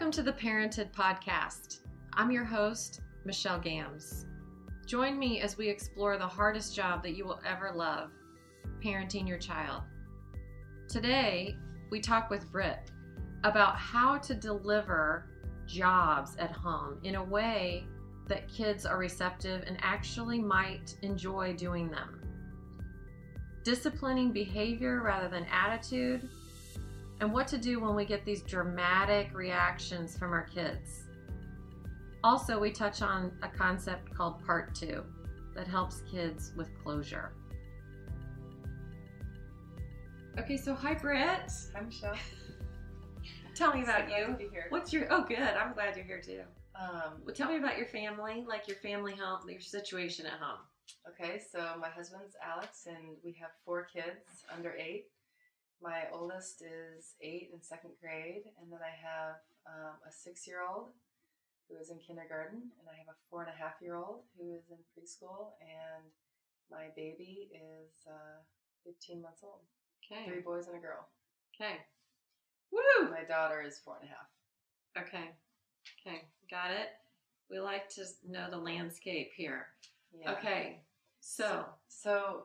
Welcome to the Parented Podcast. I'm your host, Michelle Gambs. Join me as we explore the hardest job that you will ever love parenting your child. Today, we talk with Britt about how to deliver jobs at home in a way that kids are receptive and actually might enjoy doing them. Disciplining behavior rather than attitude, and what to do when we get these dramatic reactions from our kids. Also, we touch on a concept called Part 2 that helps kids with closure. Okay, so hi, Britt. Hi, Michelle. Tell me about So glad you. to be here. What's your? Oh, good. I'm glad you're here too. Um, Well, tell me about your family, like your family home, your situation at home. okay, so my husband's Alex, and we have four kids under eight. My oldest is eight in second grade, and then I have um, a six-year-old who is in kindergarten, and I have a four and a half year old who is in preschool, and my baby is uh, 15 months old. Okay. Three boys and a girl. Okay. Woo! My daughter is four and a half. Okay. Okay. Got it. We like to know the landscape here. Yeah. Okay. So, so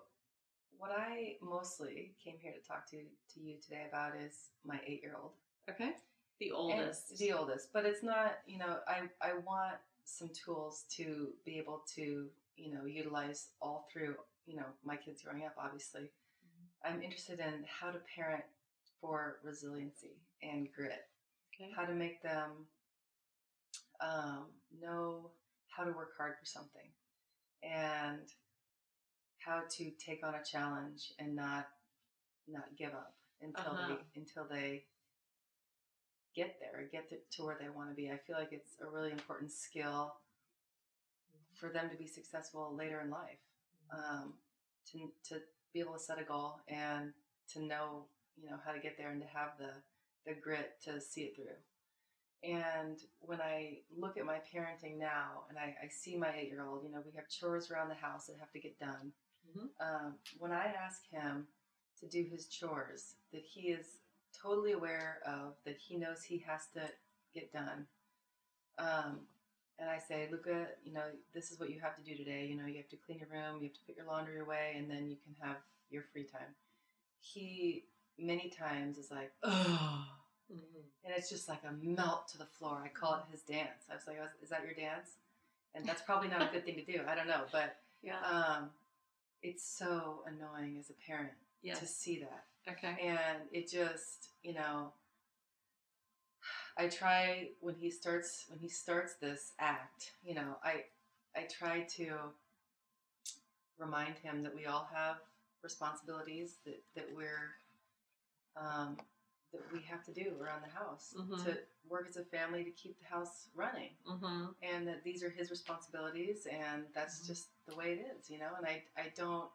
what I mostly came here to talk to to you today about is my eight year old. okay. The oldest. the oldest, but it's not. You know, I I want some tools to be able to you know utilize all through you know my kids growing up. Obviously, I'm interested in how to parent for resiliency and grit. Okay. How to make them um, know how to work hard for something, and how to take on a challenge and not not give up until Uh-huh. they until they get there, get to, to where they want to be. I feel like it's a really important skill for them to be successful later in life. Um, to to be able to set a goal and to know you know how to get there and to have the the grit to see it through. And when I look at my parenting now, and I, I see my eight year old, you know, we have chores around the house that have to get done. Mhm. Um, when I ask him to do his chores, that he is totally aware of, that he knows he has to get done. Um, and I say, Luca, you know, this is what you have to do today. You know, you have to clean your room, you have to put your laundry away, and then you can have your free time. He many times is like, oh, Mhm. and it's just like a melt to the floor. I call it his dance. I was like, "Is that your dance?" And that's probably not a good thing to do. I don't know, but Yeah. um, it's so annoying as a parent to see that, Okay. and it just, you know, I try when he starts when he starts this act, you know, I I try to remind him that we all have responsibilities that that we're um, that we have to do around the house Mhm. to work as a family to keep the house running Mm-hmm. and that these are his responsibilities and that's Mhm. just the way it is you know and i i don't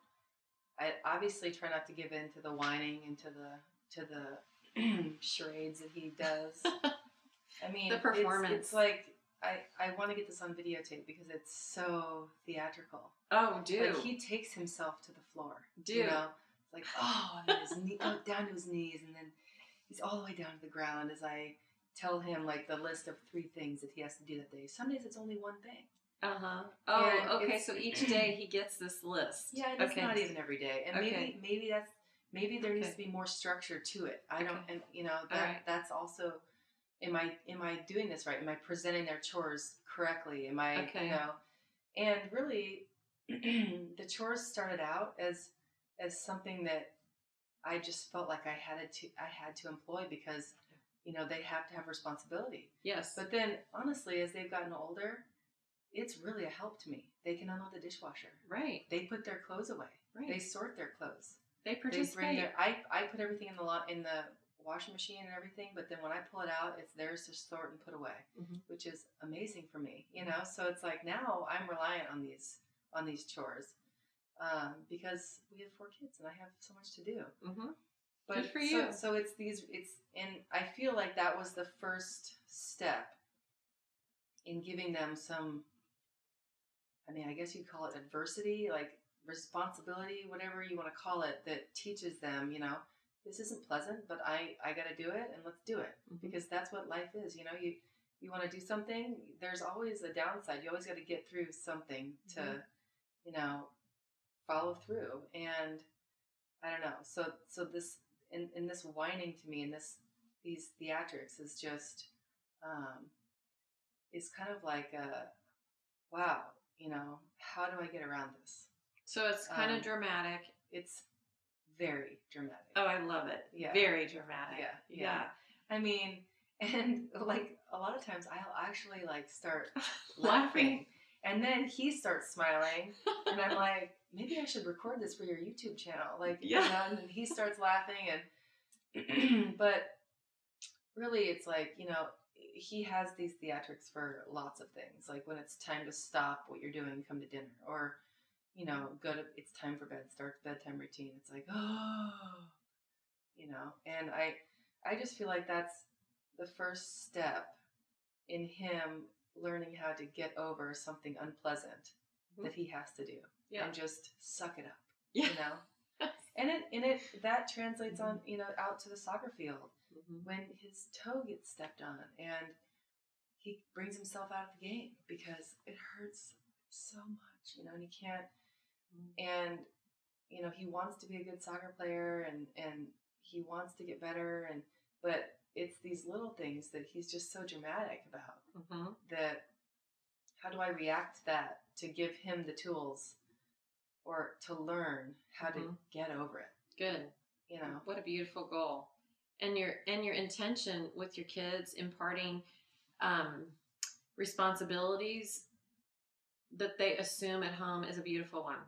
i obviously try not to give in to the whining and to the to the charades that he does i mean The performance. it's, like i i want to get this on videotape because it's so theatrical Oh, do. like he takes himself to the floor Do. you know like oh and his knee oh, down to his knees and then he's all the way down to the ground as i tell him like the list of three things that he has to do that day some days it's only one thing Uh huh. Oh, And okay. So each day he gets this list. yeah and it's not even every day and Okay. maybe maybe that's maybe there needs to be more structure to it i don't and you know that right. that's also am i am i doing this right am i presenting their chores correctly am i Okay. you know and really the chores started out as as something that i just felt like i had to i had to employ because you know they have to have responsibility Yes. but then honestly as they've gotten older it's really a help to me they can unload the dishwasher right. they put their clothes away Right. they sort their clothes They, they participate. bring their I, I put everything in the lo- in the washing machine and everything but then when i pull it out it's theirs to sort and put away Mhm. which is amazing for me you know so it's like now i'm reliant on these on these chores um, because we have four kids and i have so much to do mm-hmm. but Good for you. so it's these it's and i feel like that was the first step in giving them some i mean i guess you'd call it adversity like responsibility whatever you want to call it that teaches them you know this isn't pleasant but i i got to do it and let's do it Mhm. because that's what life is you know you you want to do something, there's always a downside. You always got to get through something to, Mhm. you know, follow through. And I don't know. So so this in, in this whining to me and this these theatrics is just um is kind of like a wow, you know, how do I get around this? So it's kind Um, of dramatic. It's very dramatic. Oh, I love it. Yeah. Very dramatic. Yeah, Yeah. yeah. I mean, and like a lot of times I'll actually like start laughing and then he starts smiling and I'm like, maybe I should record this for your YouTube channel. Like, Yeah. and then he starts laughing and but really it's like, you know, he has these theatrics for lots of things. Like when it's time to stop what you're doing, come to dinner or you know, go to it's time for bed, start the bedtime routine. It's like, oh you know, and I I just feel like that's the first step in him learning how to get over something unpleasant Mhm. that he has to do Yeah. and just suck it up Yeah. you know and it and it that translates on you know out to the soccer field Mhm. when his toe gets stepped on and he brings himself out of the game because it hurts so much you know and he can't and you know he wants to be a good soccer player and and he wants to get better and but it's these little things that he's just so dramatic about Mhm. that how do I react to that to give him the tools or to learn how to Mhm. get over it, Good. you know? What a beautiful goal. And your and your intention with your kids imparting um, responsibilities that they assume at home is a beautiful one.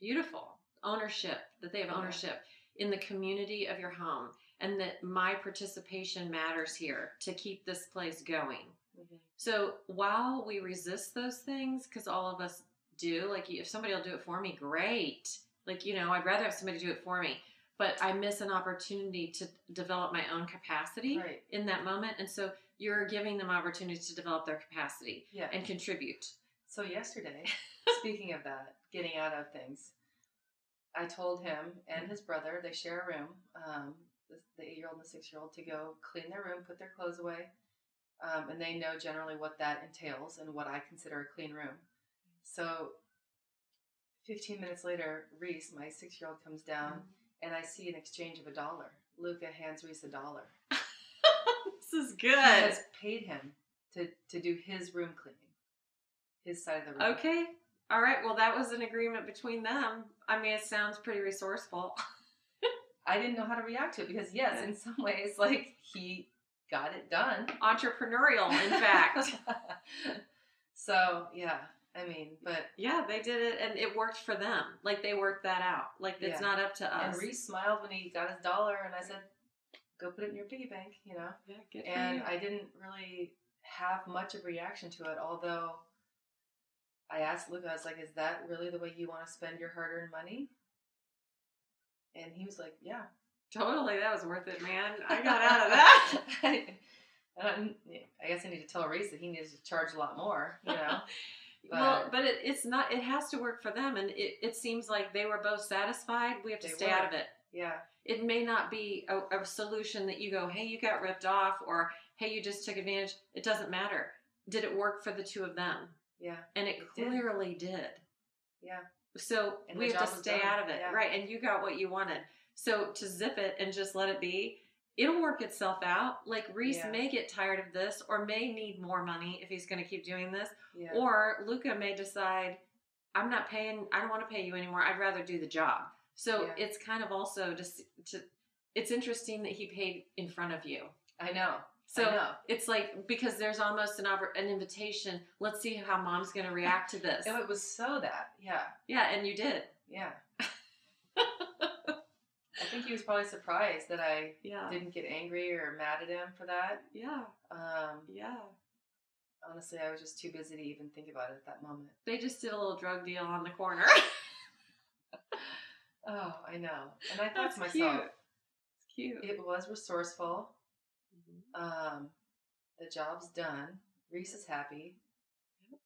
Beautiful. Ownership, that they have ownership in the community of your home and that my participation matters here to keep this place going. So while we resist those things, because all of us do, like if somebody will do it for me, great. Like, you know, I'd rather have somebody do it for me. But I miss an opportunity to develop my own capacity Right. in that moment. And so you're giving them opportunities to develop their capacity Yeah. and contribute. So yesterday, speaking of that, getting out of things, I told him and his brother, they share a room, um, the, the eight-year-old and the six-year-old, to go clean their room, put their clothes away, um, and they know generally what that entails and what I consider a clean room. So, 15 minutes later, Reese, my six-year-old, comes down, mm. and I see an exchange of a dollar. Luca hands Reese a dollar. this is He good. has paid him to, to do his room cleaning, his side of the room. Okay. All right. Well, that was an agreement between them. I mean, it sounds pretty resourceful. I didn't know how to react to it because, yes, in some ways, like he got it done. Entrepreneurial, in fact. so, yeah, I mean, but Yeah, they did it and it worked for them. Like they worked that out. Like it's Yeah. not up to us. and Reese smiled when he got his dollar, and I said, "Go put it in your piggy bank," you know. yeah, good And. I didn't really have much of a reaction to it, although I asked Luca, I was like, "Is that really the way you want to spend your hard-earned money?" And he was like, "Yeah." totally, that was worth it, man. I got out of that. Um, I guess I need to tell Reese that he needs to charge a lot more, you know. well, But- but it, it's not. It has to work for them, and it, it seems like they were both satisfied. We have to stay were. out of it. yeah, It may not be a, a solution that you go, "Hey, you got ripped off," or "Hey, you just took advantage." It doesn't matter. Did it work for the two of them? yeah, And it, It clearly did. yeah. So And we have to stay done. out of it, Yeah. right? And you got what you wanted. So to zip it and just let it be, it'll work itself out. Like Reese Yeah. may get tired of this, or may need more money if he's going to keep doing this, Yeah. or Luca may decide, I'm not paying. I don't want to pay you anymore. I'd rather do the job. So Yeah. it's kind of also just to. It's interesting that he paid in front of you. I know. So I know. it's like because there's almost an an invitation. Let's see how mom's going to react to this. Oh, it was so that. Yeah. yeah, and you did. Yeah. I think he was probably surprised that I Yeah. didn't get angry or mad at him for that. Yeah. Um, Yeah. honestly, I was just too busy to even think about it at that moment. They just did a little drug deal on the corner. Oh, I know. And I thought That's to myself, cute. It's cute. it was resourceful. Mhm. Um, the job's done. Reese is happy.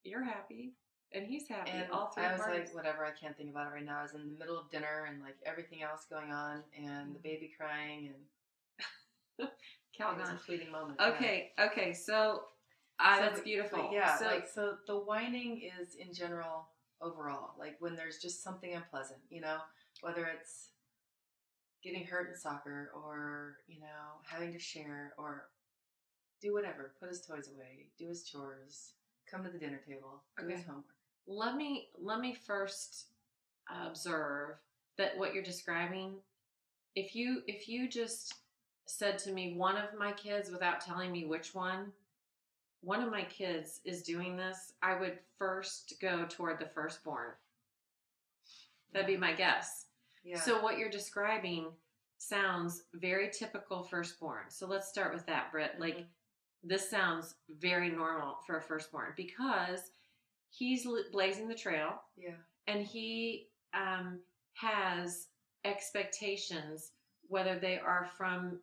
You're happy, and he's happy. And all three I was parties. like, whatever, I can't think about it right now. I was in the middle of dinner and like everything else going on and the baby crying and it was a fleeting moment. yeah. Okay, okay. So Ah, So, that's beautiful. Yeah, So, like so the whining is in general overall, like when there's just something unpleasant, you know, whether it's getting hurt in soccer or, you know, having to share or do whatever, put his toys away, do his chores, come to the dinner table, do his homework. Let me let me first observe that what you're describing if you if you just said to me one of my kids without telling me which one one of my kids is doing this i would first go toward the firstborn that'd be my guess Yeah. so what you're describing sounds very typical firstborn so let's start with that Britt. like Mhm. this sounds very normal for a firstborn because he's blazing the trail yeah. and he um, has expectations, whether they are from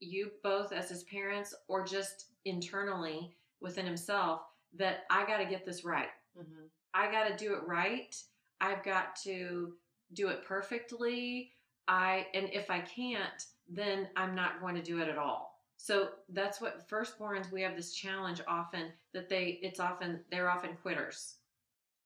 you both as his parents or just internally within himself, that I got to get this right. hmm I got to do it right. I've got to do it perfectly. I and if I can't, then I'm not going to do it at all. So that's what firstborns we have this challenge often that they it's often they're often quitters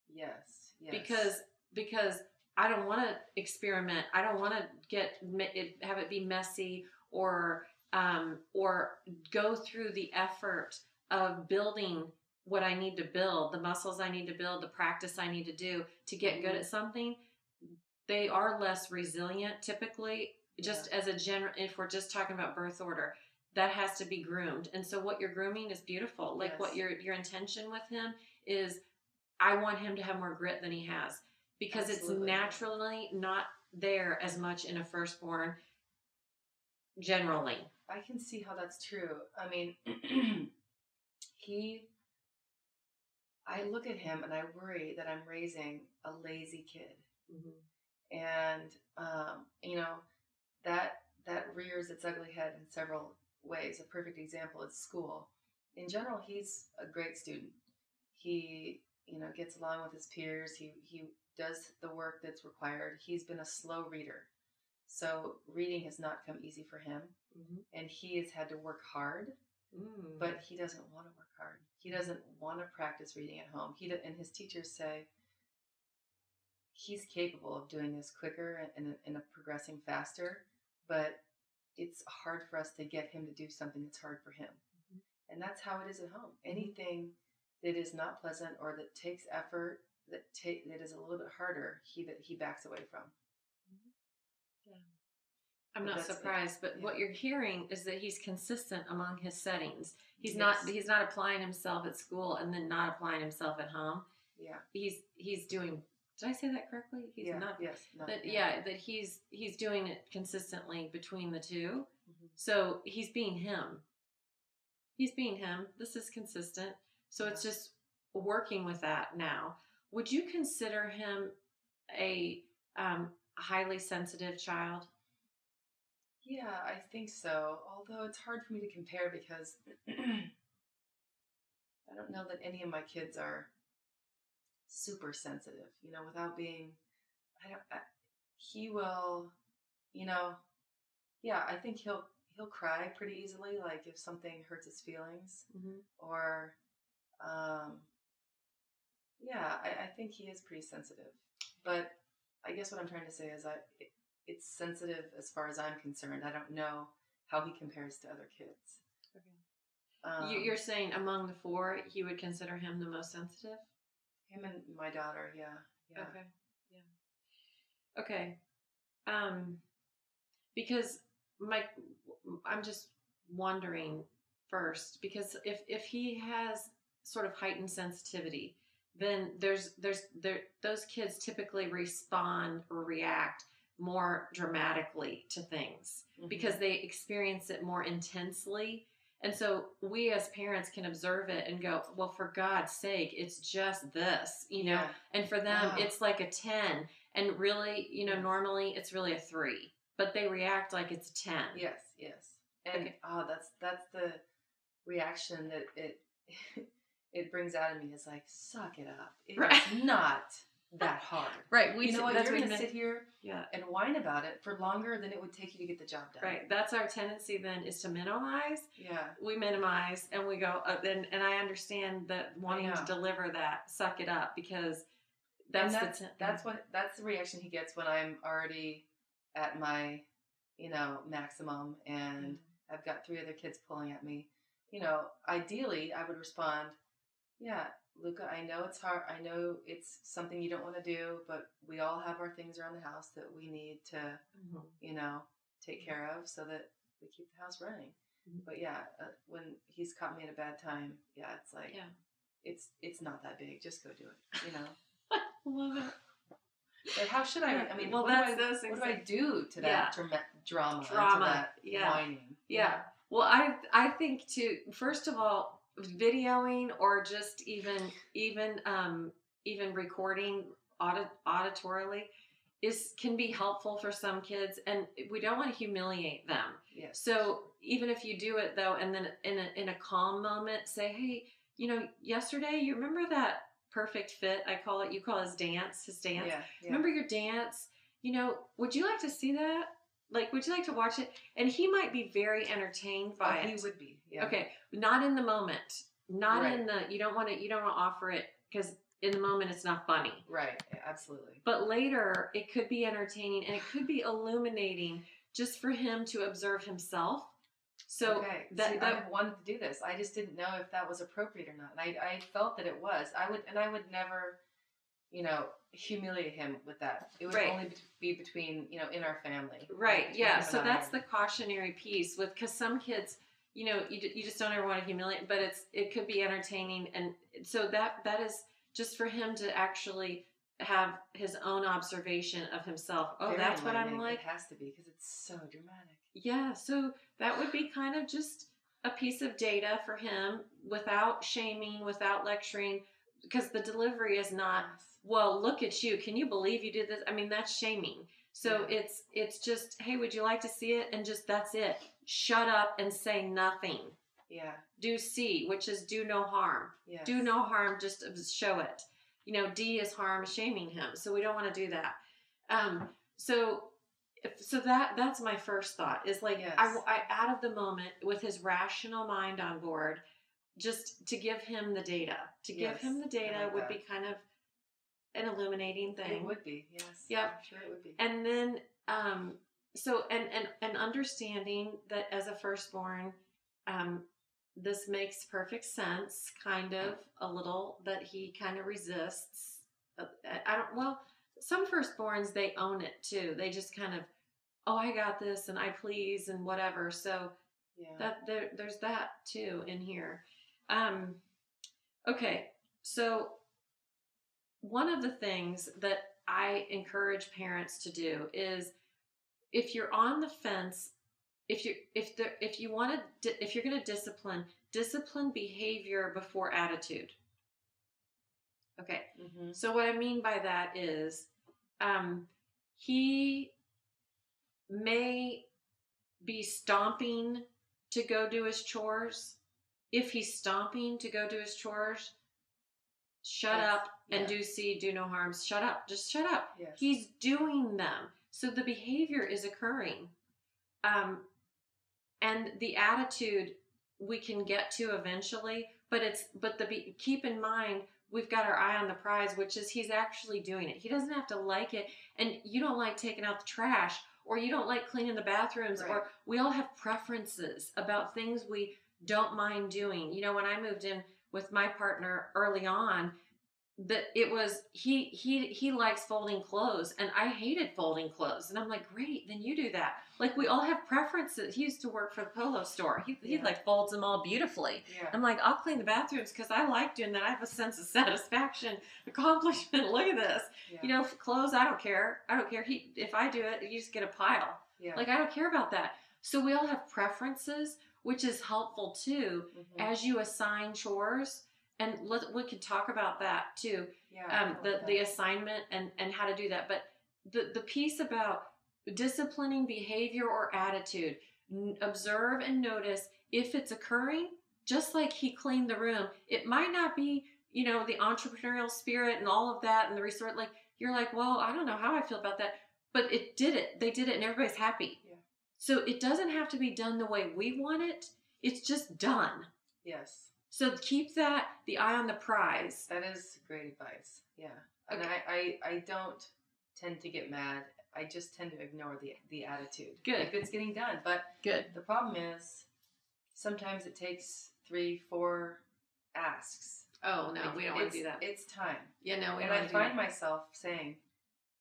Yes. Yes. because because I don't want to experiment. I don't want to get it, have it be messy or um, or go through the effort of building what I need to build, the muscles I need to build, the practice I need to do to get good Mhm. at something. They are less resilient typically. Just as a general, if we're just talking about birth order, that has to be groomed. And so, what you're grooming is beautiful. Like what your your intention with him is, I want him to have more grit than he has because Absolutely. it's naturally not there as much in a firstborn. Generally, I can see how that's true. I mean, he, I look at him and I worry that I'm raising a lazy kid. And, um, you know, that, that rears its ugly head in several ways. A perfect example is school. In general, he's a great student. He, you know, gets along with his peers. He, he does the work that's required. He's been a slow reader. So reading has not come easy for him and he has had to work hard, Mm. but he doesn't want to work hard. He doesn't want to practice reading at home. He do, and his teachers say he's capable of doing this quicker and, and, and progressing faster, but it's hard for us to get him to do something that's hard for him. Mhm. And that's how it is at home. Anything that is not pleasant or that takes effort, that take that is a little bit harder, he that he backs away from. I'm But not that's it. surprised, but what you're hearing is that he's consistent among his settings. He's not he's not applying himself at school and then not applying himself at home. Yeah. He's he's doing. Did I say that correctly? He's yeah. not. yes. not- That yeah, that he's he's doing it consistently between the 2 Mhm. So he's being him. He's being him. This is consistent. So it's just working with that now. Would you consider him a um, highly sensitive child? Yeah, I think so. Although it's hard for me to compare because I don't know that any of my kids are super sensitive. You know, without being, I don't. I, he will, you know, yeah. I think he'll he'll cry pretty easily. Like if something hurts his feelings, Mm-hmm. or, um, yeah, I, I think he is pretty sensitive. But I guess what I'm trying to say is I. It, it's sensitive as far as I'm concerned. I don't know how he compares to other kids. Um, you, you're saying among the four, you would consider him the most sensitive? Him and my daughter. Yeah, yeah. Okay. Yeah. Okay. Um because my I'm just wondering first because if if he has sort of heightened sensitivity, then there's there's there those kids typically respond or react more dramatically to things Mhm. because they experience it more intensely. And so we as parents can observe it and go, well, for God's sake, it's just this, you know? Yeah. And for them, Wow. it's like a 10. And really, you know, normally it's really a three, but they react like it's a 10. Yes, yes. And Okay. oh, that's that's the reaction that it it brings out of me is like, suck it up. It's Right. not that hard. Right. We you know what? You're going to sit here Yeah. and whine about it for longer than it would take you to get the job done. Right. That's our tendency then is to minimize. Yeah. We minimize and we go, uh, and, and I understand that wanting to deliver that, suck it up because that's, that's the ten- that's what that's the reaction he gets when I'm already at my, you know, maximum and I've got three other kids pulling at me. You know, ideally I would respond, Yeah, Luca, I know it's hard I know it's something you don't want to do, but we all have our things around the house that we need to, Mhm. you know, take care of so that we keep the house running. Mhm. But yeah, uh, when he's caught me at a bad time, yeah, it's like Yeah. it's it's not that big. Just go do it. You know. Love it. But how should I? I mean, well, what, that's do I, those things what do I do to that Yeah. drama, drama, to Drama, that yeah. whining? Yeah. Well, I I think to first of all, videoing or just even even um even recording audit auditorily is can be helpful for some kids and we don't want to humiliate them. Yes. So even if you do it though, and then in a, in a calm moment, say, hey, you know, yesterday, you remember that perfect fit? I call it. You call his dance, his dance. Yeah. yeah. Remember your dance? You know, would you like to see that? Like, would you like to watch it? And he might be very entertained by oh, it. he would be. Yeah. Okay, not in the moment. Not Right. in the. You don't want to. You don't want to offer it because in the moment it's not funny. Right. Absolutely. But later it could be entertaining and it could be illuminating just for him to observe himself. So okay. that- See, that- I wanted to do this. I just didn't know if that was appropriate or not. And I, I felt that it was. I would, and I would never, you know, humiliate him with that. It would Right. only be between, you know, in our family. Right. Yeah. So that's the cautionary piece with because some kids, you know, you, you just don't ever want to humiliate, but it's it could be entertaining, and so that that is just for him to actually have his own observation of himself. Oh, Very that's what I'm like. It has to be because it's so dramatic. Yeah. So that would be kind of just a piece of data for him without shaming, without lecturing, because the delivery is not well look at you can you believe you did this i mean that's shaming so Yeah. it's it's just hey would you like to see it and just that's it shut up and say nothing Yeah. do c which is do no harm Yes. do no harm just show it you know d is harm shaming him so we don't want to do that um so if, so that that's my first thought is like Yes. I, I out of the moment with his rational mind on board just to give him the data to give Yes, him the data like would that. be kind of an illuminating thing It would be. Yes. Yep. I'm sure it would be. and then um so and and and understanding that as a firstborn um this makes perfect sense kind of a little that he kind of resists Uh, i don't well some firstborns they own it too. They just kind of oh i got this and i please and whatever. So yeah. that there, there's that too in here. Um okay so one of the things that i encourage parents to do is if you're on the fence if you if the if you want to if you're going to discipline discipline behavior before attitude okay hmm so what I mean by that is, um, he may be stomping to go do his chores. If he's stomping to go do his chores, shut That's- up and yeah. do see, do no harms. Shut up. Just shut up. Yes. He's doing them. So the behavior is occurring. Um, and the attitude we can get to eventually, but it's but the be, keep in mind we've got our eye on the prize, which is he's actually doing it. He doesn't have to like it, and you don't like taking out the trash, or you don't like cleaning the bathrooms, Right. or we all have preferences about things we don't mind doing. You know, when I moved in with my partner early on, that it was he he he likes folding clothes and I hated folding clothes. And I'm like great then you do that. Like we all have preferences. He used to work for the polo store. He, he like folds them all beautifully. Yeah. I'm like I'll clean the bathrooms because I like doing that I have a sense of satisfaction accomplishment. Look at this. Yeah. you know clothes I don't care. I don't care. He if I do it you just get a pile. Yeah. like I don't care about that. So we all have preferences which is helpful too. Mhm. as you assign chores and let, we could talk about that too yeah. Um, the the assignment and and how to do that. But the the piece about disciplining behavior or attitude, n- observe and notice if it's occurring. Just like he cleaned the room, it might not be you know, the entrepreneurial spirit and all of that and the resort, like you're like, well, I don't know how I feel about that. But it did it. They did it and everybody's happy. Yeah. So it doesn't have to be done the way we want it. It's just done. Yes. So keep that the eye on the prize. That is great advice. Yeah. And Okay. I, I, I don't tend to get mad. I just tend to ignore the the attitude. Good. If it's getting done. But Good. the problem is sometimes it takes three, four asks. Oh no, Like, we don't want to do that. It's time. Yeah, no, we and don't I want to do find myself saying,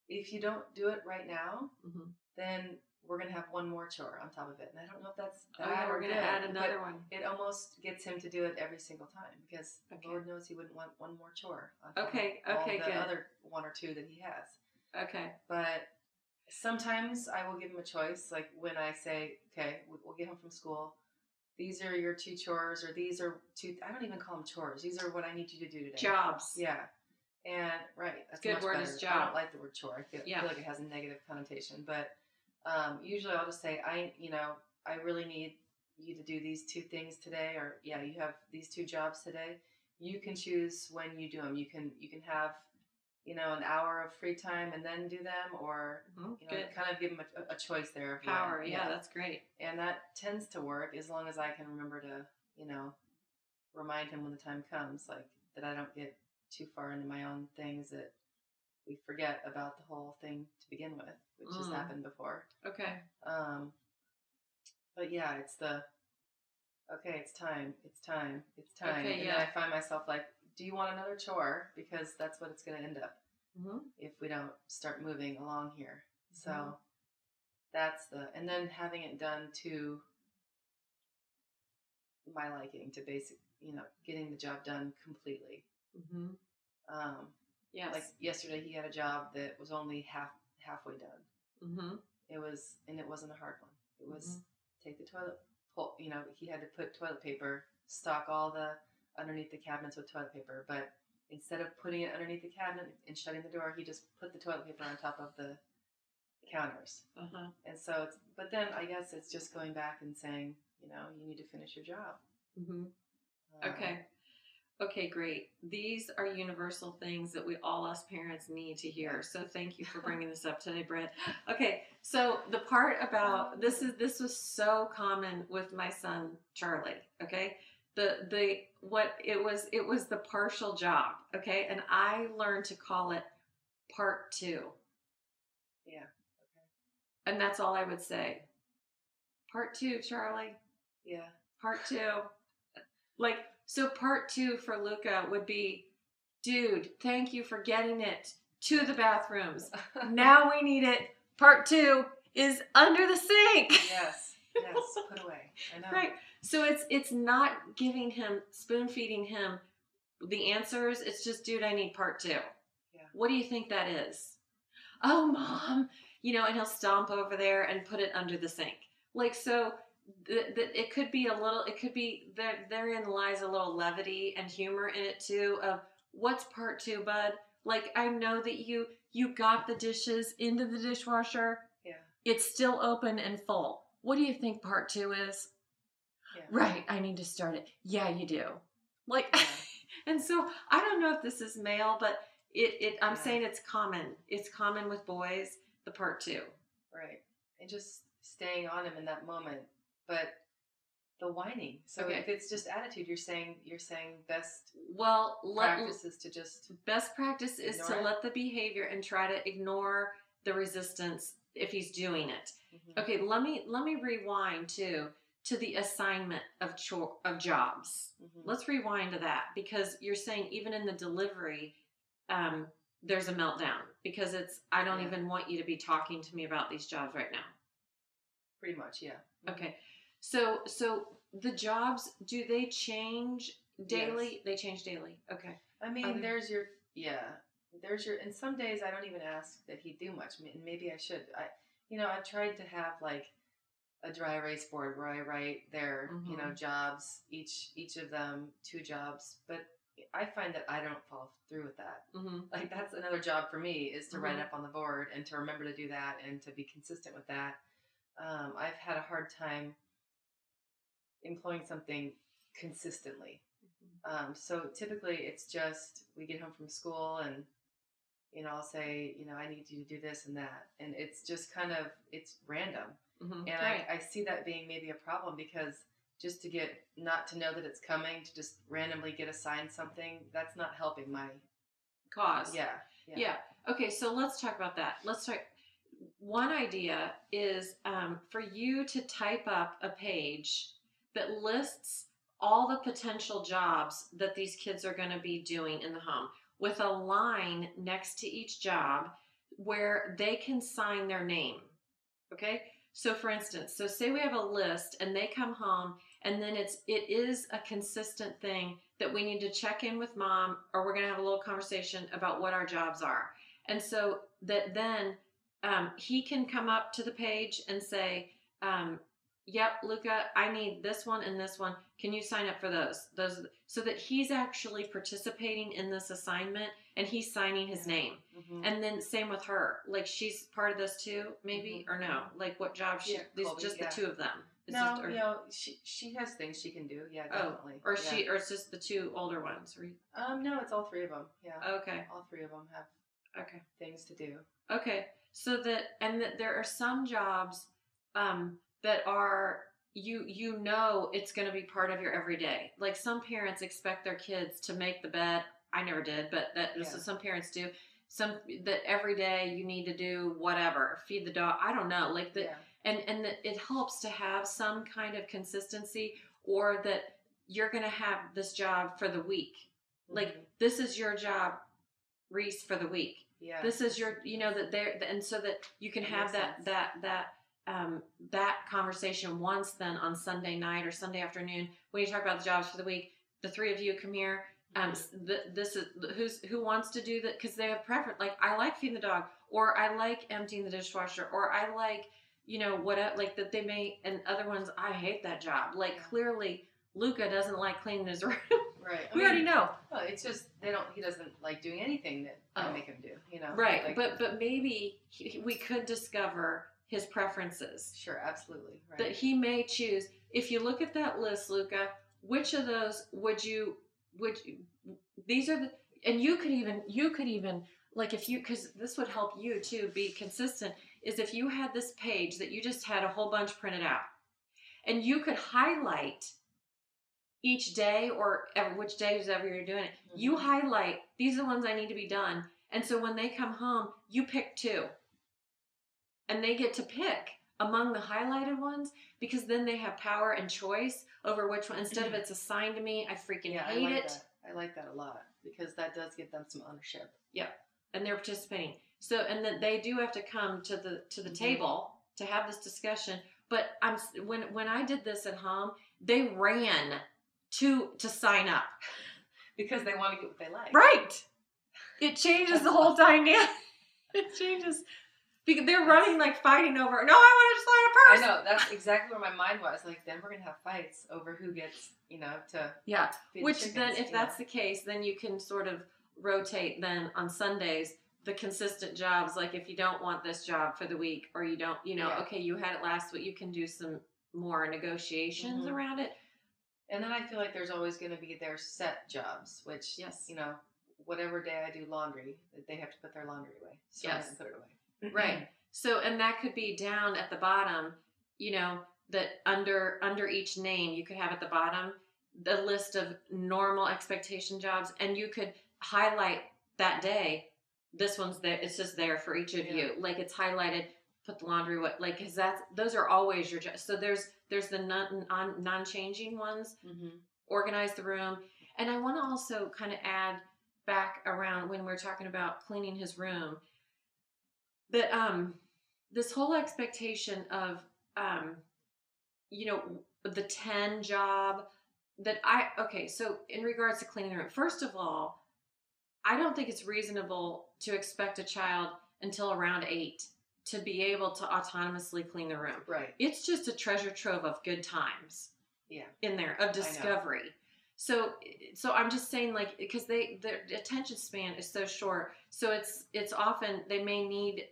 if you don't do it right now, Mhm. then we're gonna have one more chore on top of it. And I don't know if that's Oh yeah, we're gonna good, add another one. It almost gets him to do it every single time because Okay. Lord knows he wouldn't want one more chore. On top Okay, okay, the good. other one or two that he has. Okay. But sometimes I will give him a choice. Like when I say, okay, we- we'll get home from school. These are your two chores, or these are two. I don't even call them chores. These are what I need you to do today. Jobs. Yeah. And right, that's Good much word better. is I don't like the word chore. I feel, Yeah. feel like it has a negative connotation. But um, usually I'll just say, I, you know, I really need you to do these two things today, or yeah, you have these two jobs today. You can choose when you do them. You can you can have, you know, an hour of free time and then do them, or Mhm, you know, Good. kind of give them a, a choice there. when. Power. Yeah, that's great. and that tends to work as long as I can remember to, you know, remind him when the time comes, like that I don't get too far into my own things that we forget about the whole thing to begin with, which has Mm. happened before. Okay. Um, but yeah, it's the okay, it's time, it's time, it's time, Okay, and yeah. then I find myself like, do you want another chore? Because that's what it's going to end up hmm if we don't start moving along here. So Mhm. that's the and then having it done to my liking to basic, you know, getting the job done completely. hmm Um, Yes. Like yesterday, he had a job that was only half halfway done. hmm It was and it wasn't a hard one. It was Mhm. take the toilet, pull. You know, he had to put toilet paper, stock all the underneath the cabinets with toilet paper, but instead of putting it underneath the cabinet and shutting the door, he just put the toilet paper on top of the counters. Uh-huh. And so it's, but then I guess it's just going back and saying, you know, you need to finish your job. hmm Um, Okay. Okay, great. These are universal things that we all us parents need to hear. So thank you for bringing this up today, Brett. Okay, so the part about this is this was so common with my son Charlie. Okay, the the what it was it was the partial job. Okay, and I learned to call it part two, Yeah. Okay. and that's all I would say. Part two, Charlie. Yeah. part two. Like, so part two for Luca would be, dude, thank you for getting it to the bathrooms. Now we need it. Part two is under the sink. yes. Yes. Put away. I know. Right. So it's it's not giving him spoon feeding him the answers. It's just, dude, I need part two. Yeah. What do you think that is? Oh, mom. You know, and he'll stomp over there and put it under the sink. Like so. Th- th- it could be a little. It could be there. Therein lies a little levity and humor in it too. Of what's part two, bud? Like I know that you you got the dishes into the dishwasher. Yeah. It's still open and full. What do you think part two is? Yeah. Right, I need to start it. Yeah, you do. Like, Yeah. and so I don't know if this is male, but it, it I'm Yeah. saying it's common. It's common with boys, the part two. Right. And just staying on him in that moment. But the whining. So Okay. if it's just attitude, you're saying you're saying best Well, let, practice is to just best practice is to it? let the behavior and try to ignore the resistance if he's doing it. Mhm. Okay, let me let me rewind too to the assignment of chore of jobs. Mhm. Let's rewind to that because you're saying even in the delivery, um, there's a meltdown because it's I don't Yeah. even want you to be talking to me about these jobs right now. pretty much, yeah. Okay, so so the jobs do they change daily? Yes. They change daily. Okay. I mean, there's your yeah. There's your. And some days I don't even ask that he do much. maybe I should. I, you know, I've tried to have like a dry erase board where I write their, you know, Mhm. jobs each each of them two jobs. But I find that I don't follow through with that. Mm-hmm. Like that's another job for me is to write Mhm. it up on the board and to remember to do that and to be consistent with that. Um, I've had a hard time employing something consistently. Um, so typically it's just we get home from school and you know I'll say you know I need you to do this and that and it's just kind of it's random Mhm. and right. I, I see that being maybe a problem because just to get not to know that it's coming to just randomly get assigned something that's not helping my Cause. yeah Yeah. Okay, so let's talk about that. Let's talk. One idea is um, for you to type up a page that lists all the potential jobs that these kids are going to be doing in the home with a line next to each job where they can sign their name. Okay? So for instance, so say we have a list and they come home and then it's it is a consistent thing that we need to check in with mom or we're going to have a little conversation about what our jobs are. And so that then um, he can come up to the page and say, um, "Yep, Luca, I need this one and this one. Can you sign up for those?" Those, so that he's actually participating in this assignment and he's signing his name. Mhm. And then same with her, like she's part of this too, maybe Mhm. or no? Like what job she? Yeah, these Colby, just yeah. the two of them. It's no just, or, you know she she has things she can do yeah Oh, definitely or yeah. she, or it's just the two older ones. Um no it's all three of them yeah okay, all three of them have okay. things to do Okay, so that and that there are some jobs um, that are you you know it's going to be part of your everyday. Like some parents expect their kids to make the bed. I never did, but that Yeah. so some parents do. Some that every day you need to do whatever, feed the dog. I don't know, like the yeah and and that it helps to have some kind of consistency, or that you're going to have this job for the week. Like Mhm. this is your job, Reese, for the week yeah this is your you know that there and so that you can That have that sense. that that um that conversation once then on sunday night or sunday afternoon when you talk about the jobs for the week the three of you come here um th- this is who's who wants to do that because they have preference like i like feeding the dog or i like emptying the dishwasher or i like you know what like that they may and other ones i hate that job. Like clearly luca doesn't like cleaning his room. Right. I we already know. well, it's just they don't he doesn't like doing anything that I Oh. make him do you know? Right Like, but but maybe he, we could discover his preferences. Sure absolutely right. That he may choose if you look at that list luca which of those would you would you, these are the and you could even you could even like if you because this would help you too be consistent is if you had this page that you just had a whole bunch printed out and you could highlight each day or ever, which days ever you're doing it you Mhm. highlight these are the ones i need to be done and so when they come home you pick two and they get to pick among the highlighted ones because then they have power and choice over which one. Instead of it's assigned to me i freaking yeah, hate I like it. that. I like that a lot because that does give them some ownership. Yeah, and they're participating. So and then they do have to come to the to the Mhm. table to have this discussion. But i'm when when i did this at home they ran to to sign up because they want to get what they like. Right. It changes the whole dynamic. It changes because they're running like fighting over no i want to sign I up first know that's exactly where my mind was. Like, then we're gonna have fights over who gets, you know, to yeah feed Which chickens, then, if you that's know. the case, then you can sort of rotate then on Sundays the consistent jobs. Like if you don't want this job for the week, or you don't, you know, Yeah. okay, you had it last week, you can do some more negotiations Mhm. around it. And then I feel like there's always going to be their set jobs, which Yes. you know, whatever day I do laundry, they have to put their laundry away. So Yes. and put it away. Right. So, and that could be down at the bottom, you know, that under under each name, you could have at the bottom the list of normal expectation jobs, and you could highlight that day. This one's there. It's just there for each of Yeah. you. Like it's highlighted. Put the laundry what like because that's those are always your jobs. So there's there's the non non non changing ones. hmm Organize the room, and I want to also kind of add back around when we're talking about cleaning his room that um this whole expectation of um you know the 10 job that i okay so in regards to cleaning the room first of all i don't think it's reasonable to expect a child until around eight to be able to autonomously clean the room Right. it's just a treasure trove of good times Yeah. in there of discovery so so i'm just saying like because they their attention span is so short so it's it's often they may need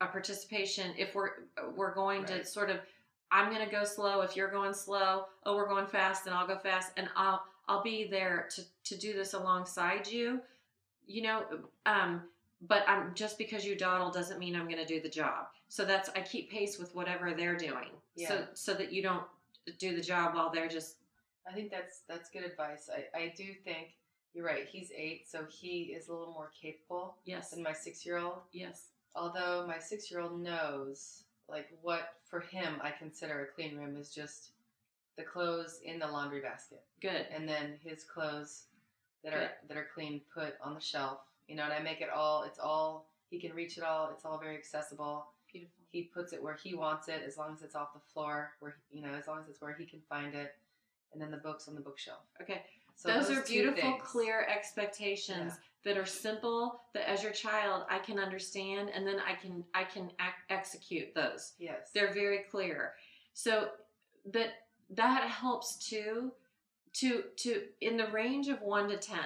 a participation if we're we're going to sort of i'm going to go slow if you're going slow oh we're going fast and i'll go fast and i'll I'll be there to to do this alongside you. You know, um, but I'm just because you dawdle doesn't mean I'm going to do the job. So that's I keep pace with whatever they're doing. Yeah. So so that you don't do the job while they're just I think that's that's good advice. I, I do think you're right. He's eight, so he is a little more capable yes than my six year old. yes Although my six year old knows like what for him I consider a clean room is just the clothes in the laundry basket. good and then his clothes that are that are clean put on the shelf. You know, and I make it all. It's all he can reach it all. It's all very accessible. beautiful He puts it where he wants it, as long as it's off the floor, where you know, as long as it's where he can find it. And then the books on the bookshelf. okay So those, are beautiful things. clear expectations that are simple that as your child I can understand and then I can I can ac- execute those. Yes. they're very clear. So that that helps too to to in the range of 1 to 10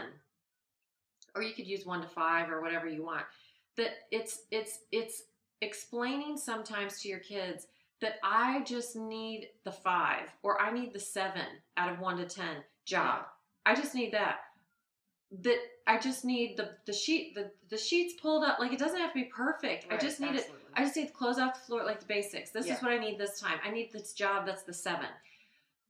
or you could use 1 to 5 or whatever you want that it's it's it's explaining sometimes to your kids that I just need the 5 or I need the 7 out of 1 to 10 job. I just need that that I just need the the sheet the the sheets pulled up like it doesn't have to be perfect I just need it. I just need to close off the floor like the basics. This Yeah. is what I need this time. I need this job that's the seven.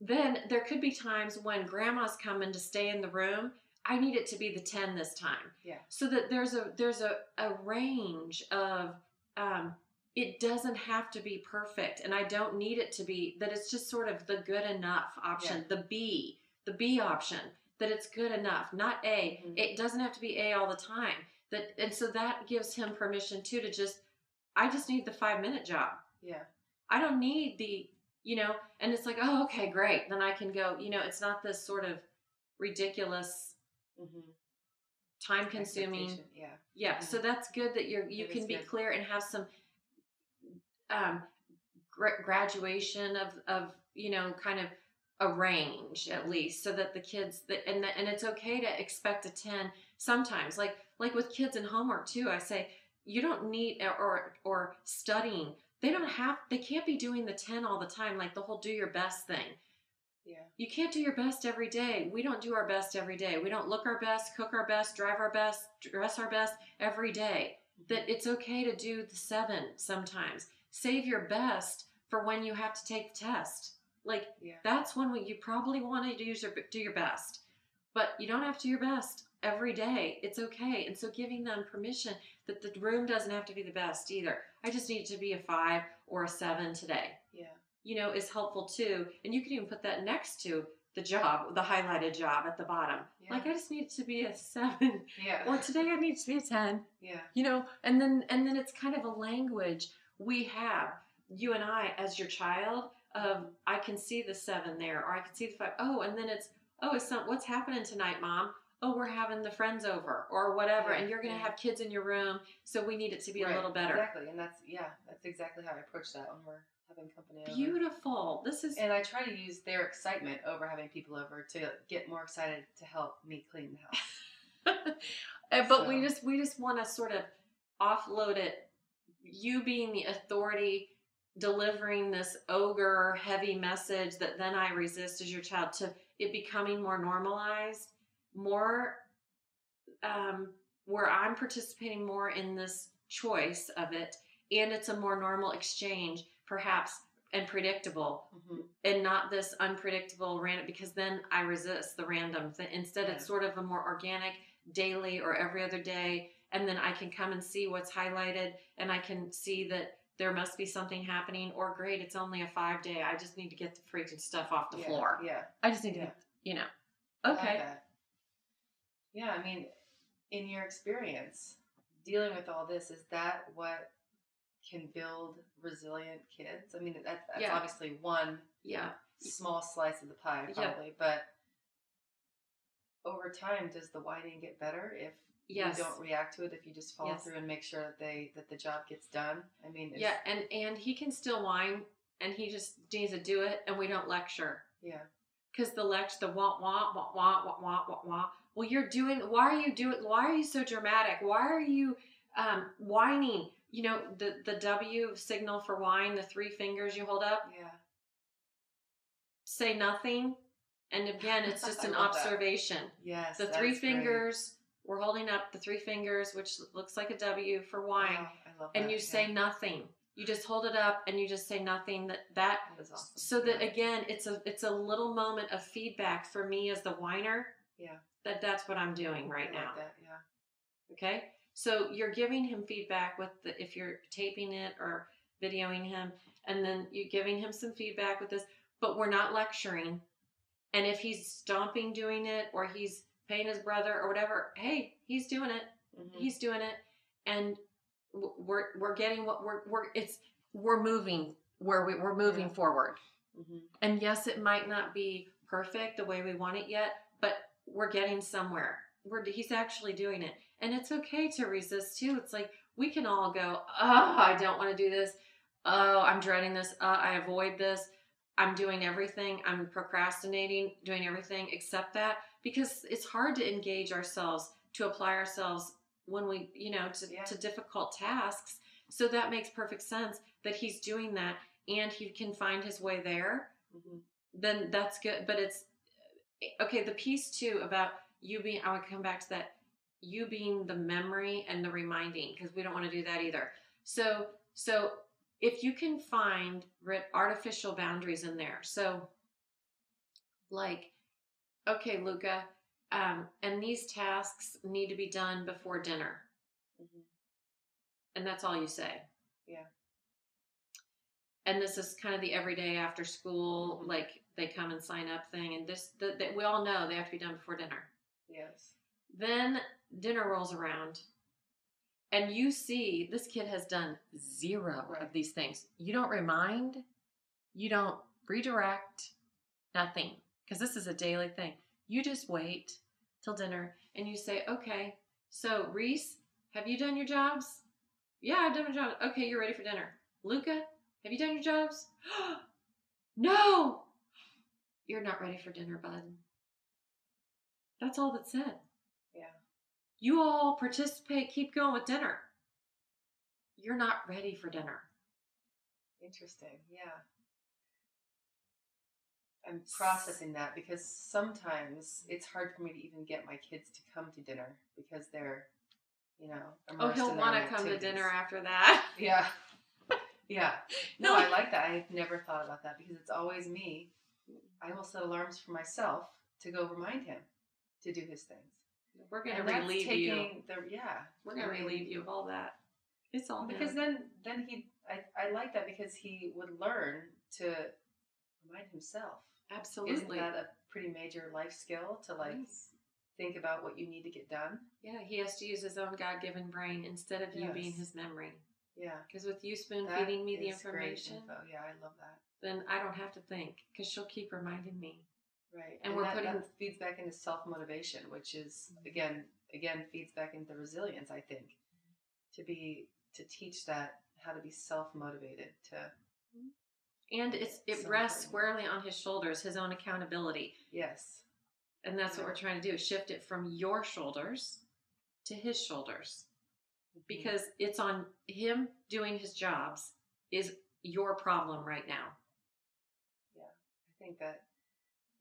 Then there could be times when grandma's coming to stay in the room. I need it to be the ten this time. Yeah. So that there's a there's a, a range of um it doesn't have to be perfect and I don't need it to be that it's just sort of the good enough option, the B, the B option, that it's good enough, not A. Mhm. It doesn't have to be A all the time. That and so that gives him permission too to just I just need the five minute job. yeah. I don't need the, you know, and it's like, oh, okay, great. Then I can go, you know, it's not this sort of ridiculous, Mm-hmm. time consuming. Yeah. Yeah. So that's good that you're, you That can be good. clear and have some, um, gra- graduation of, of, you know, kind of a range at least so that the kids that, and, and it's okay to expect a 10 sometimes. Like, like with kids and homework too. I say, you don't need or or studying. They don't have they can't be doing the 10 all the time like the whole do your best thing. Yeah. you can't do your best every day. We don't do our best every day. We don't look our best cook our best drive our best dress our best every day. Mm-hmm. That it's okay to do the seven sometimes. Save your best for when you have to take the test like Yeah. that's when you probably want to do your, do your best but you don't have to do your best every day it's okay and so giving them permission that the room doesn't have to be the best either i just need it to be a five or a seven today Yeah. you know is helpful too and you can even put that next to the job the highlighted job at the bottom Yeah. like i just need it to be a seven Yeah. or today i need to be a 10 yeah. you know and then and then it's kind of a language we have you and i as your child of i can see the seven there or i can see the five oh and then it's oh it's some what's happening tonight mom oh we're having the friends over or whatever Yeah, and you're gonna yeah. have kids in your room so we need it to be Right, a little better Exactly. And that's yeah, that's exactly how I approach that when we're having company over. beautiful this is And I try to use their excitement over having people over to get more excited to help me clean the house. But we just we just want to sort of offload it you being the authority delivering this ogre heavy message that then i resist as your child to it becoming more normalized more um where i'm participating more in this choice of it and it's a more normal exchange perhaps and predictable hmm and not this unpredictable random because then I resist the random thing. Instead, it's sort of a more organic daily or every other day, and then I can come and see what's highlighted, and I can see that there must be something happening. Or great, it's only a five day. I just need to get the freaking stuff off the yeah, floor. Yeah. I just need Yeah. to, you know. I Okay. that. Yeah, I mean, in your experience dealing with all this, is that what can build resilient kids? I mean, that, that's Yeah. obviously one Yeah. small slice of the pie, probably, but over time, does the whining get better if Yes. you don't react to it? If you just follow Yes. through and make sure that they that the job gets done? I mean, it's, Yeah, and and he can still whine, and he just needs to do it, and we don't lecture. yeah, because the lecture, the wah wah wah wah wah wah wah wah. Well, you're doing. Why are you doing? Why are you so dramatic? Why are you um, whining? You know the the W signal for whine, the three fingers you hold up. yeah, Say nothing, And again, it's just an love that. observation. Yes. The three fingers, we're holding up the three fingers, which looks like a W for oh, whine, I love and you yeah. say nothing. You just hold it up and you just say nothing. That that awesome. so that again, it's a it's a little moment of feedback for me as the whiner. Yeah. That that's what I'm doing right I now. Like that, yeah. Okay. So you're giving him feedback with the, if you're taping it or videoing him, and then you're giving him some feedback with this, but we're not lecturing. And if he's stomping doing it or he's paying his brother or whatever, hey, he's doing it. Mhm. He's doing it. And we're, we're getting what we're, we're, it's, we're moving where we, we're moving Yeah. forward. Mhm. And yes, it might not be perfect the way we want it yet, but we're getting somewhere. We're he's actually doing it, and it's okay to resist too. It's like we can all go, "Oh, I don't want to do this. Oh, I'm dreading this. Uh, I avoid this. I'm doing everything. I'm procrastinating, doing everything except that because it's hard to engage ourselves, to apply ourselves when we, you know, to, Yeah. to difficult tasks. So that makes perfect sense that he's doing that, and he can find his way there Mhm. then that's good. But it's okay. The piece too about you being, I would come back to that, you being the memory and the reminding, because we don't want to do that either. So, so if you can find artificial boundaries in there, so like, okay, Luca, um, and these tasks need to be done before dinner, Mhm. and that's all you say. Yeah. and this is kind of the everyday after school Mhm. like they come and sign up thing and this that we all know they have to be done before dinner Yes. then dinner rolls around and you see this kid has done zero Right. of these things. You don't remind you don't redirect nothing. Because this is a daily thing. You just wait till dinner and you say okay so reese have you done your jobs? Yeah i've done my job. Okay you're ready for dinner. Luca have you done your jobs? No. You're not ready for dinner bud. That's all that's said. You all participate, keep going with dinner. You're not ready for dinner. Interesting. Yeah. I'm processing that because sometimes it's hard for me to even get my kids to come to dinner because they're, you know, Oh, he'll want to come to dinner after that. Yeah. Yeah. No, No. I like that. I've never thought about that because it's always me. I will set alarms for myself to go remind him to do his things. We're gonna And that's relieve you. The, yeah. We're gonna I mean, relieve you of all that. It's all because him. then then he I, I like that because he would learn to remind himself absolutely. isn't that a pretty major life skill to like Yes. think about what you need to get done Yeah, he has to use his own God-given brain instead of you being his memory. yeah Because with you spoon that feeding me the information, info. yeah i love that then I don't have to think because she'll keep reminding me. Right And we're that, putting- that feeds back into self-motivation which is again again feeds back into resilience i think to be to teach that how to be self-motivated to And it's it So rests important. squarely on his shoulders, his own accountability. yes And that's what we're trying to do, shift it from your shoulders to his shoulders. Mhm. Because it's on him doing his jobs is your problem right now. Yeah. I think that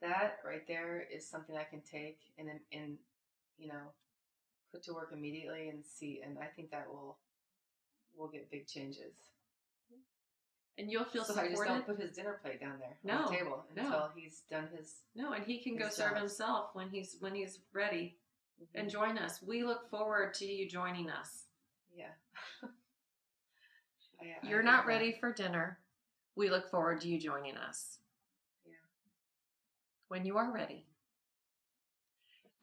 that right there is something I can take and and- you know put to work immediately and see, and I think that will will get big changes. And you'll feel so I just don't put his dinner plate down there on No, the table no. until he's done his. No, and he can go His serve himself when he's when he's ready Mm-hmm. and join us. We look forward to you joining us. yeah. I- You're not that. ready for dinner. We look forward to you joining us. When you are ready.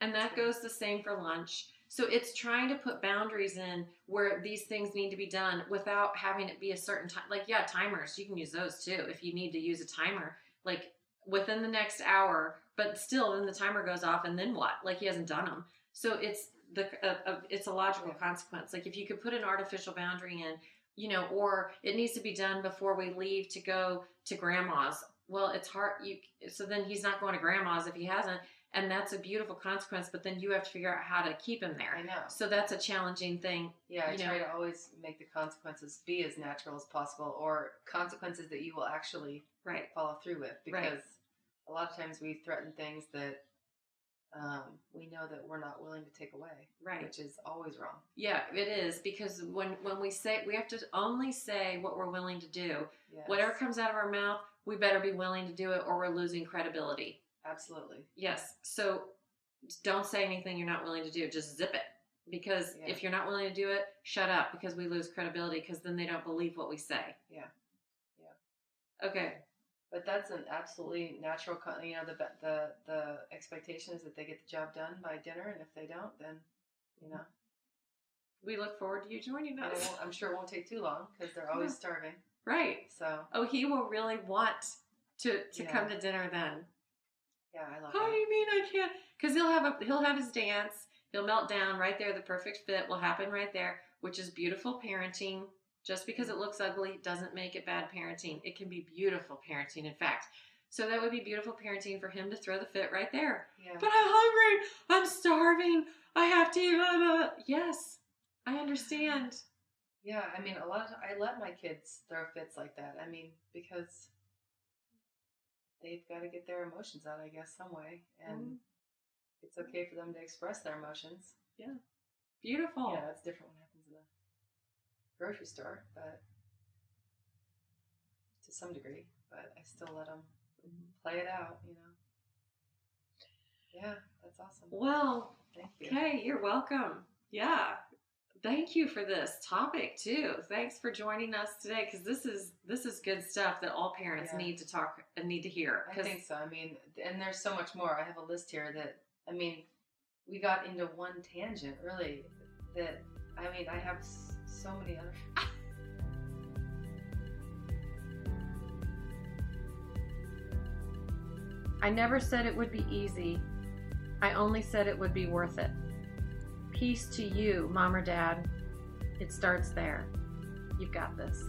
And that goes the same for lunch. So it's trying to put boundaries in where these things need to be done without having it be a certain time. Like, yeah, timers, you can use those too if you need to use a timer. Like within the next hour, but still, then the timer goes off, and then what? Like he hasn't done them. So it's the uh, uh, it's a logical consequence. Like if you could put an artificial boundary in, you know, or it needs to be done before we leave to go to grandma's. Well, it's hard. You so then he's not going to grandma's if he hasn't, and that's a beautiful consequence. But then you have to figure out how to keep him there. I know. So that's a challenging thing. Yeah, I you try to always make the consequences be as natural as possible, or consequences that you will actually Right. follow through with. Right. Because a lot of times we threaten things that um, we know that we're not willing to take away, Right. which is always wrong. Yeah, it is because when when we say we have to only say what we're willing to do. Yes. Whatever comes out of our mouth, we better be willing to do it or we're losing credibility. Absolutely. Yes. So don't say anything you're not willing to do. Just zip it. Because Yeah. if you're not willing to do it, shut up because we lose credibility because then they don't believe what we say. Yeah. Yeah. Okay. But that's an absolutely natural, you know, the the the expectation is that they get the job done by dinner, and if they don't, then you know, We look forward to you joining us. I'm sure it won't take too long because they're always starving. Right. So Oh, he will really want to to Yeah. come to dinner then. yeah, I love How do you mean I can't? Because he'll have a he'll have his dance. He'll melt down right there. The perfect fit will happen right there, which is beautiful parenting. Just because it looks ugly doesn't make it bad parenting. It can be beautiful parenting, in fact. So that would be beautiful parenting for him to throw the fit right there. Yeah. But I'm hungry. I'm starving. I have to. eat, uh, Yes, I understand. Yeah, I mean, a lot of I let my kids throw fits like that. I mean, because they've got to get their emotions out, I guess, some way, and Mhm. it's okay for them to express their emotions. Yeah, beautiful. Yeah, it's different when it happens in the grocery store, but to some degree. But I still let them play it out, you know. Yeah, that's awesome. Well, Thank you. Okay, you're welcome. Yeah. Thank you for this topic too. Thanks for joining us today because this is this is good stuff that all parents Yeah. need to talk and need to hear. I 'Cause- think so. I mean, and there's so much more. I have a list here that I mean, we got into one tangent really. That I mean, I have so many other. I never said it would be easy. I only said it would be worth it. Peace to you, mom or dad. It starts there. You've got this.